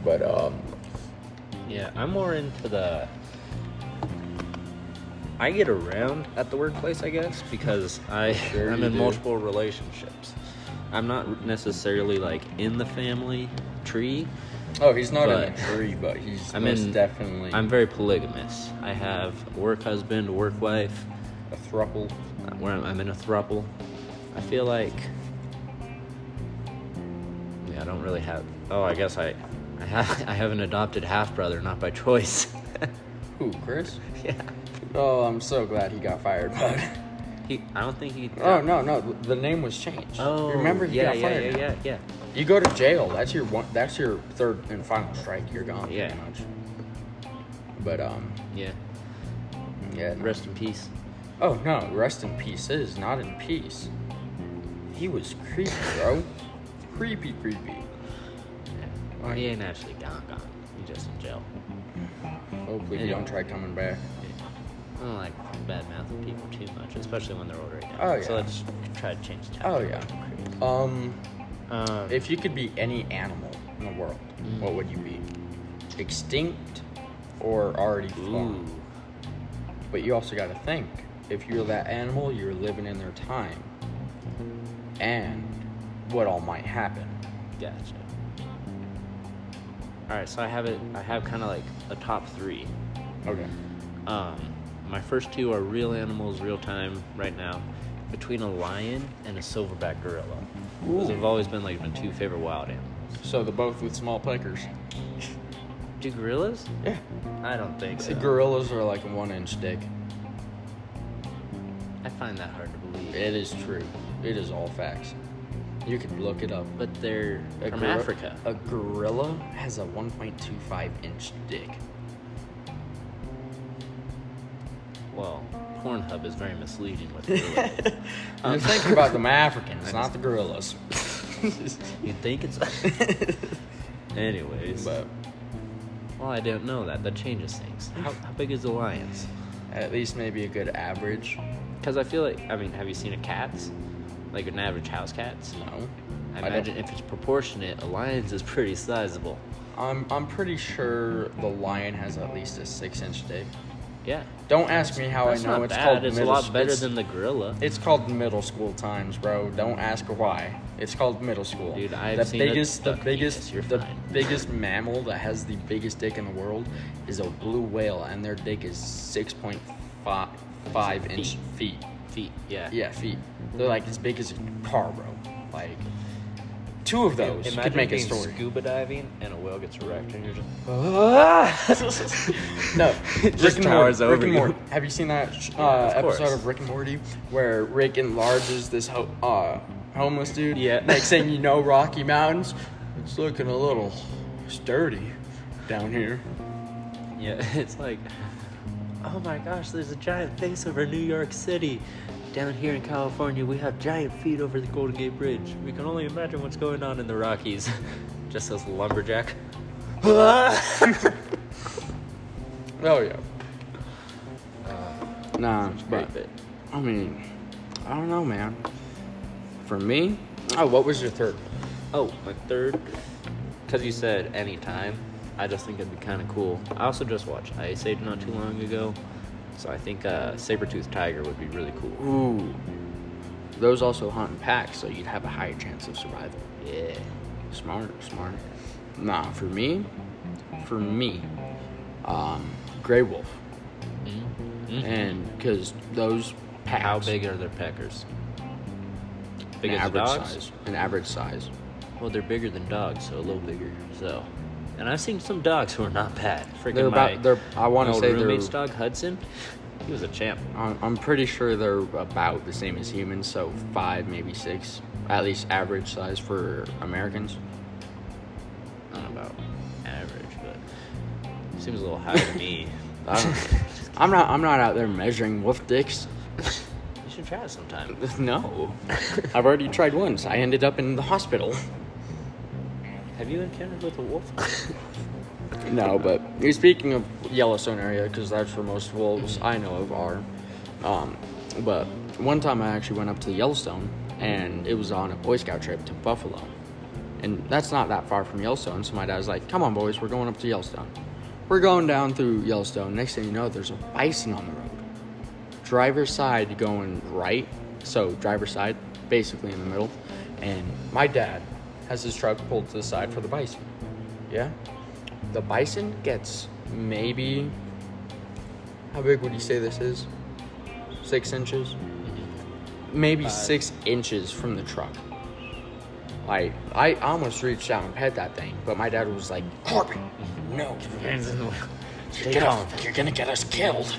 But um, Yeah, I'm more into the. I get around at the workplace, I guess, because I Sure I'm in do. multiple relationships. I'm not necessarily like in the family tree. oh, he's not in a tree, but he's I'm most in- definitely I'm very polygamous. I have work husband, work wife. a thruple. Where I'm, I'm in a throuple. I feel like. Yeah, I don't really have. Oh, I guess I, I have I have an adopted half brother, not by choice. Who, Chris? yeah. Oh, I'm so glad he got fired, bud. He, I don't think he. Oh no, no, the name was changed. Oh, remember he yeah, got yeah, fired. yeah, yeah, yeah. You go to jail. That's your one. That's your third and final strike. You're gone. Yeah. Pretty much. But um, Yeah. yeah. no. Rest in peace. Oh no, rest in is not in peace. He was creepy, bro. creepy, creepy. He ain't actually gone, gone. He's just in jail. Hopefully he Anyway. don't try coming back. I don't like bad mouthing people too much, especially when they're older. Now. Oh, yeah. So let's try to change the topic. Oh yeah. Um, Um, if you could be any animal in the world, Mm. what would you be? Extinct or already formed? But you also got to think if you're that animal, you're living in their time. And what all might happen. gotcha. All right, so I have it. I have kind of like a top three. Okay. Um, my first two are real animals, real time, right now. Between a lion and a silverback gorilla. Ooh. Those have always been like my two favorite wild animals. So the both with small peckers. Do gorillas? Yeah. I don't think so. Gorillas are like a one inch dick. I find that hard to believe. It is true. It is all facts. You can look it up. But they're A from gori- Africa. A gorilla has a 1.25 inch dick. Well, Pornhub is very misleading with gorillas. I'm um, thinking about the Africans, not the gorillas. you think it's. Anyways. but Well, I don't know that. That changes things. How, how big is the lions? at least maybe a good average. Because I feel like, I mean, have you seen a cat's? Like an average house cat's? No. I don't- imagine if it's proportionate, a lion's is pretty sizable. I'm I'm pretty sure the lion has at least a six inch dick. Yeah. Don't ask me how That's I know it's bad. called It's a middle lot better than the gorilla. It's called middle school times, bro. Don't ask why. It's called middle school. Dude, I've the seen a biggest, the biggest, penis. The fine. biggest mammal that has the biggest dick in the world is a blue whale, and their dick is six point five five inch feet. Feet. Yeah. Yeah, feet. They're like as big as a car, bro. Like two of those Imagine could make a story. scuba diving and a whale gets wrecked and you're just. no, Just Rick and towers Morty. Rick and. Morty. Have you seen that uh, of course. episode of Rick and Morty where Rick enlarges this ho- uh, homeless dude? Yeah. Next thing you know, Rocky Mountains, it's looking a little sturdy down here. Yeah, it's like, oh my gosh, there's a giant face over New York City. Down here in California, we have giant feet over the Golden Gate Bridge. We can only imagine what's going on in the Rockies. Just as lumberjack. Oh yeah. Uh, nah, but bit. I mean, I don't know, man. For me, oh, what was your third? Oh, my third, because you said anytime, I just think it'd be kind of cool. I also just watched Ice Age not too long ago, so I think uh, saber-toothed tiger would be really cool. Ooh, those also hunt in packs, so you'd have a higher chance of survival. Yeah. Smart, smart. Nah, for me, for me, um, gray wolf. Mhm. and because those packs, How big are their peckers? Big an average dogs? size, an average size. Well, they're bigger than dogs, so a little bigger. So, and I've seen some dogs who are not bad. Freaking They're my, about. They're. I want to say roommate's dog Hudson. He was a champ. I'm I'm pretty sure they're about the same as humans, so five, maybe six, at least average size for Americans. I don't know about average, but seems a little higher to me. I don't, I'm not. I'm not out there measuring wolf dicks. You should try it sometime. No, I've already tried once. I ended up in the hospital. Have you encountered with a wolf? No, but you're speaking of Yellowstone area because that's where most wolves I know of are. Um, but one time I actually went up to the Yellowstone and it was on a Boy Scout trip to Buffalo, and that's not that far from Yellowstone. So my dad was like, "Come on, boys, we're going up to Yellowstone." We're going down through Yellowstone. Next thing you know, there's a bison on the road. Driver's side going right, so driver's side basically in the middle, and my dad has his truck pulled to the side for the bison. Yeah, the bison gets maybe how big would you say this is? Six inches? Maybe Five. six inches from the truck. Like I almost reached out and pet that thing, but my dad was like, Corbin, no, Hands in the you're gonna, you're gonna get us killed.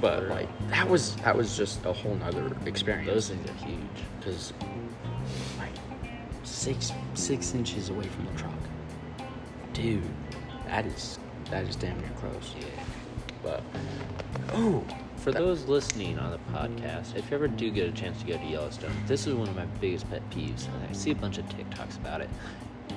But like that was that was just a whole nother experience. Those things are huge. because like six six inches away from the truck, dude. That is that is damn near close. Yeah. But oh, For those listening on the podcast, if you ever do get a chance to go to Yellowstone, this is one of my biggest pet peeves. and I see a bunch of TikToks about it.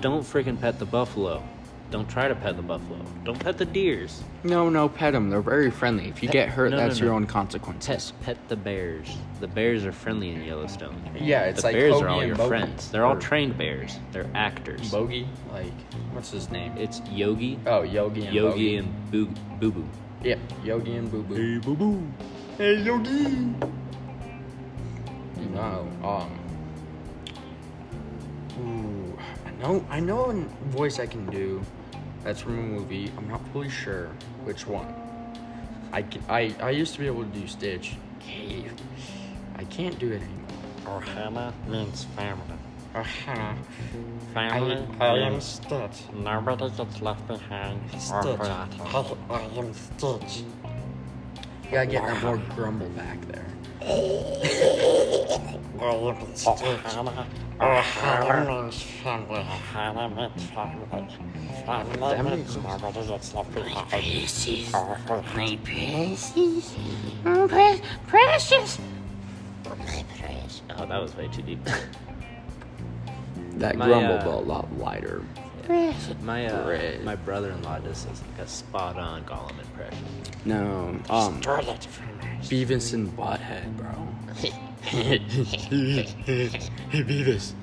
Don't freaking pet the buffalo. Don't try to pet the buffalo. Don't pet the deers. no, no, pet them. They're very friendly. If you Pet- get hurt, no, no, that's no. your own Pet, consequences. pet the bears. The bears are friendly in Yellowstone. Yeah, it's the like bears Hoagie are all your Bogey. friends. They're all trained bears. They're actors. Bogey, like what's his name? It's Yogi, oh, Yogi and Yogi, Bogey. and Boo Boo Boo. yeah, Yogi and Boo Boo. Hey Boo Boo. Hey Yogi. No, um. Ooh, I know, I know a voice I can do. That's from a movie. I'm not fully sure which one. I, can, I, I used to be able to do Stitch. Cave. I can't do it anymore. Ohana means family. Uh-huh. Family I, I am Stitch. nobody gets left behind or Stitch. forgotten. I, I am Stitch. You gotta get that more grumble back there. I am Stitch. Ohana means family. Ohana means family. Family That means makes- nobody gets left behind Precious, my precious, pre- precious, my precious. Oh, that was way too deep. That My, grumble, uh, but a lot lighter. My uh, my brother-in-law does like a spot-on Gollum impression. No, um, Toilet from. Beavis and Butthead, bro. hey, Beavis.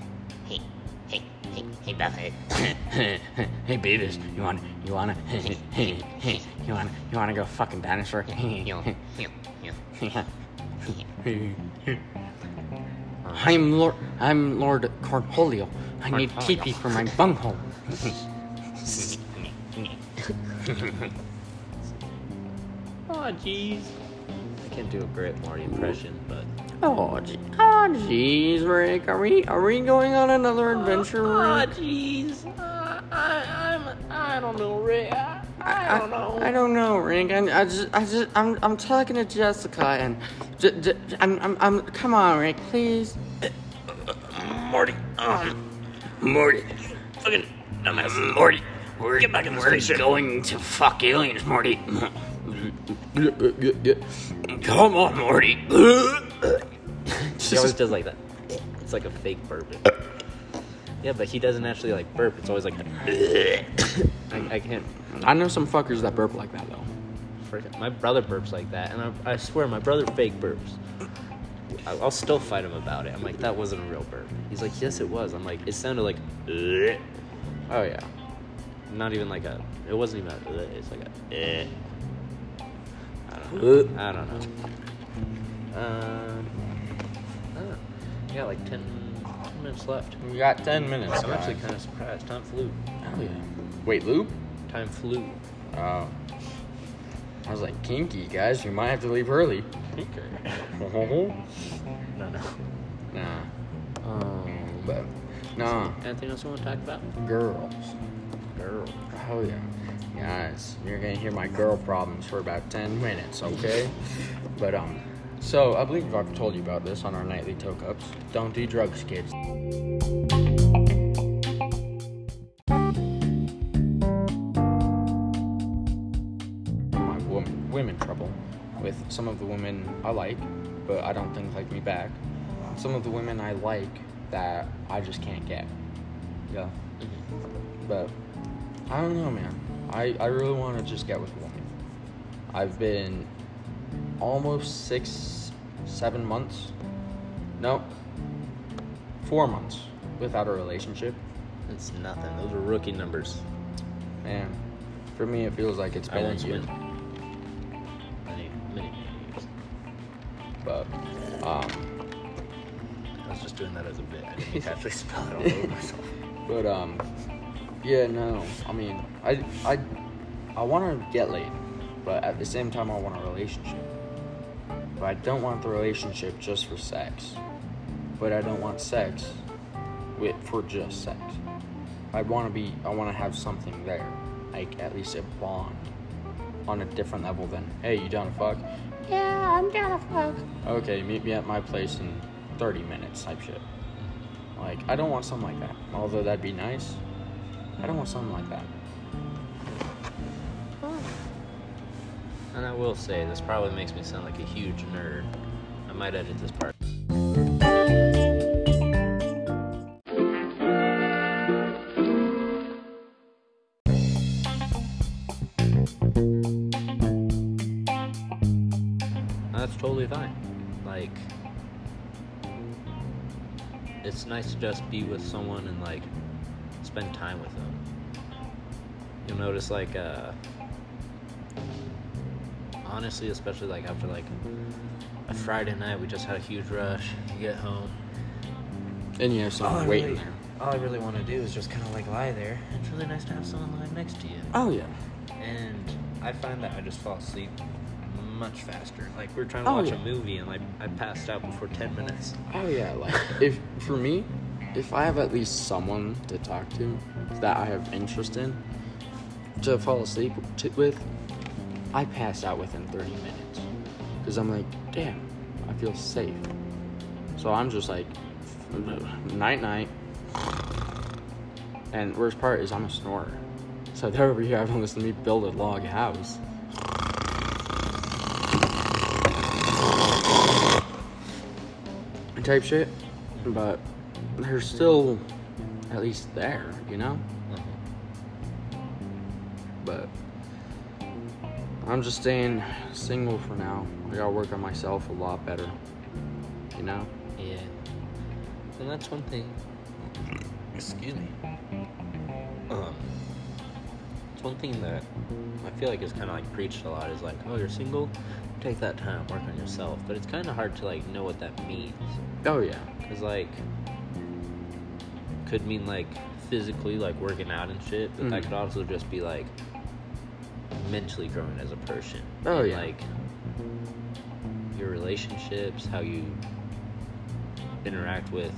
Hey, hey, hey, hey, Buffett. hey, Beavis. You want, you wanna, you wanna, you wanna go fucking dinosaur? I'm Lord, I'm Lord Cornholio. I need Cornholio. pee for my bunghole. Oh, jeez. I can't do a great Morty impression, but Oh, gee, oh, jeez, Rick. Are we, are we going on another adventure, Rick? jeez. Uh, I, I'm. I don't know, Rick. I, I don't know. I don't know, Rick. I, I just, I just, I'm, I'm talking to Jessica, and j- j- I'm, I'm, I'm. Come on, Rick, please. Morty, um, Morty, fucking dumbass, Morty. We're, Get back in the we're going to fuck aliens, Morty. Come on, Morty. He always does like that. It's like a fake burp. Yeah, but he doesn't actually like burp. It's always like. I, I can't. I know some fuckers that burp like that though. Freaking, my brother burps like that, and I, I swear my brother fake burps. I- I'll still fight him about it. I'm like, that wasn't a real burp. He's like, yes, it was. I'm like, it sounded like, "Ugh." Oh yeah. not even like a. It wasn't even a. It's like a. Uh, I don't know. I don't know. I don't know. Yeah, like 10, 10 minutes left. We got ten minutes. I'm actually kind of surprised. Time flew. Hell yeah. Wait, loop? Time flew. Oh. I was like, kinky, guys. We might have to leave early. Kinky. No, no. Nah, Um, but nah, anything else you want to talk about? girls. Girls. Oh yeah, guys, you're gonna hear my girl problems for about ten minutes, okay? but um, so I believe I've told you about this on our nightly toe cups. Don't do drugs, kids. My woman, women trouble with some of the women I like, but I don't think like me back. Some of the women I like that I just can't get. Yeah. But I don't know, man. I, I really want to just get with woman. I've been almost six, seven months. No, four months without a relationship. It's nothing. Those are rookie numbers. Man, for me, it feels like it's been a year. many, many, many years. But, um, I was just doing that as a bit. I didn't actually spell it all over myself. but, um, yeah, no. I mean, I, I, I want to get laid, but at the same time, I want a relationship. But I don't want the relationship just for sex. But I don't want sex with for just sex. I want to be. I want to have something there, like at least a bond, on a different level than hey, you down to fuck? Yeah, I'm down to fuck. Okay, meet me at my place in 30 minutes, type shit. Like I don't want something like that. Although that'd be nice. I don't want something like that. And I will say, this probably makes me sound like a huge nerd. I might edit this part. That's totally fine. Like, it's nice to just be with someone and, like, spend time with them. You'll notice, like, uh, honestly, especially like after like a Friday night, we just had a huge rush. You get home. And you have someone waiting there. all I really want to do is just kind of like lie there. It's really nice to have someone lie next to you. Oh yeah. And I find that I just fall asleep much faster. Like we are trying to Oh, watch yeah. a movie and like I passed out before ten minutes. Oh yeah, like if for me, if I have at least someone to talk to that I have interest in to fall asleep to, with, I pass out within 30 minutes because I'm like, damn, I feel safe. So I'm just like, night night. And worst part is I'm a snorer. So they're over here having to listen to me build a log house. type shit, but they're still at least there, you know? But I'm just staying single for now. I gotta work on myself a lot better, you know? Yeah. And that's one thing. Excuse me. Um, it's one thing that I feel like is kind of like preached a lot is like, oh, you're single, take that time, work on yourself. But it's kind of hard to like know what that means. Oh yeah. Cause like, could mean like physically like working out and shit, but that Mhm. could also just be like mentally growing as a person. Oh, And, yeah. Like your relationships, how you interact with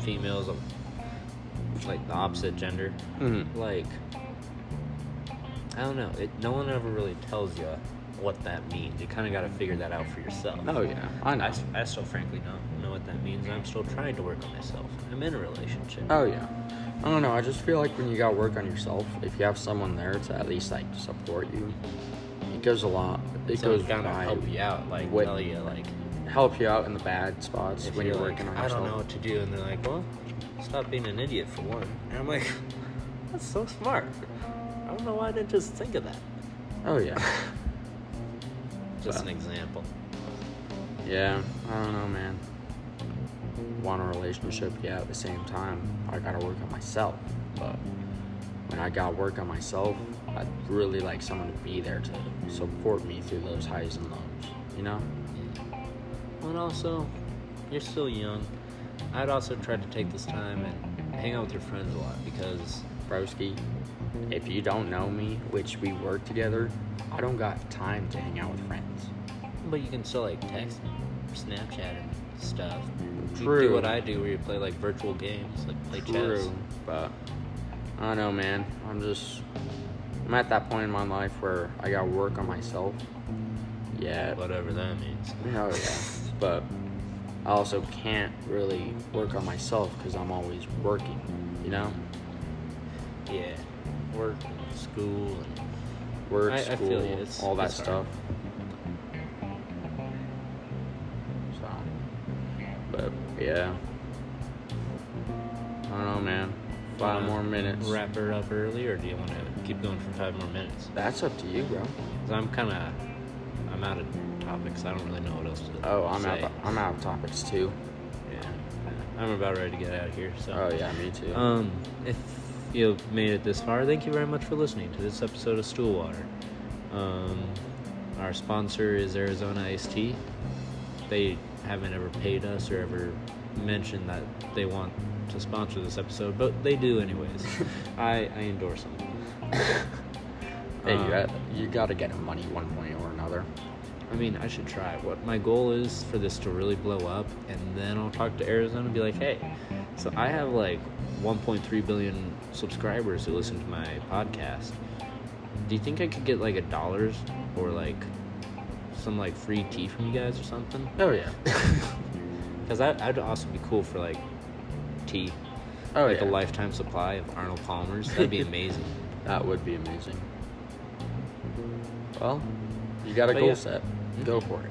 females of like the opposite gender. hmm Like I don't know. It no one ever really tells you what that means. You kind of got to figure that out for yourself. Oh yeah. I know. I, I still frankly don't that means. I'm still trying to work on myself. I'm in a relationship. Oh yeah. I don't know. I just feel like when you gotta work on yourself, if you have someone there to at least like support you, it goes a lot. It Someone goes gotta help you out, like What- tell you like help you out in the bad spots when you're you're like working on I yourself. don't know what to do, and they're like, well, stop being an idiot for one. And I'm like, that's so smart. I don't know why I didn't just think of that. Oh yeah. Just an example. yeah. I don't know, man. Want a relationship? Yeah. At the same time, I gotta work on myself. But when I gotta work on myself, I'd really like someone to be there to support me through those highs and lows. You know? And also, you're still young. I'd also try to take this time and hang out with your friends a lot because Broski, if you don't know me, which we work together, I don't got time to hang out with friends. But you can still like text, Snapchat, and stuff. You do what I do, where you play like virtual games, like play chess. True, but I don't know, man. I'm just I'm at that point in my life where I gotta work on myself. Yeah, Whatever that means. oh yeah, but I also can't really work on myself because I'm always working. You know, Yeah. Work, and school, and work, I- I school. It's- all that it's stuff. So, yeah, I don't know, man. Five more minutes. Wrap her up early, or do you want to keep going for five more minutes? That's up to you, bro. 'Cause I'm kind of, I'm out of topics. I don't really know what else to Oh, I'm say. out. I'm out of topics too. Yeah, I'm about ready to get out of here. So. Oh yeah, me too. Um, if you made it this far, thank you very much for listening to this episode of Stoolwater. Um, our sponsor is Arizona Iced Tea. They haven't ever paid us or ever mentioned that they want to sponsor this episode, but they do anyways. I, I endorse them. hey, you um, got you got to get him money one way or another. I mean, I should try. What my goal is for this to really blow up, and then I'll talk to Arizona and be like, hey, so I have like 1.3 billion subscribers who listen to my podcast. Do you think I could get like a dollars or like some like free tea from you guys or something? Oh yeah. Because that'd also be cool for like tea, Oh like yeah. a lifetime supply of Arnold Palmer's. That'd be amazing. That would be amazing. Well, you got a But goal yeah. set. Hmm? Go for it.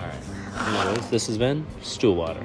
All right. Anyways, this has been Stoolwater.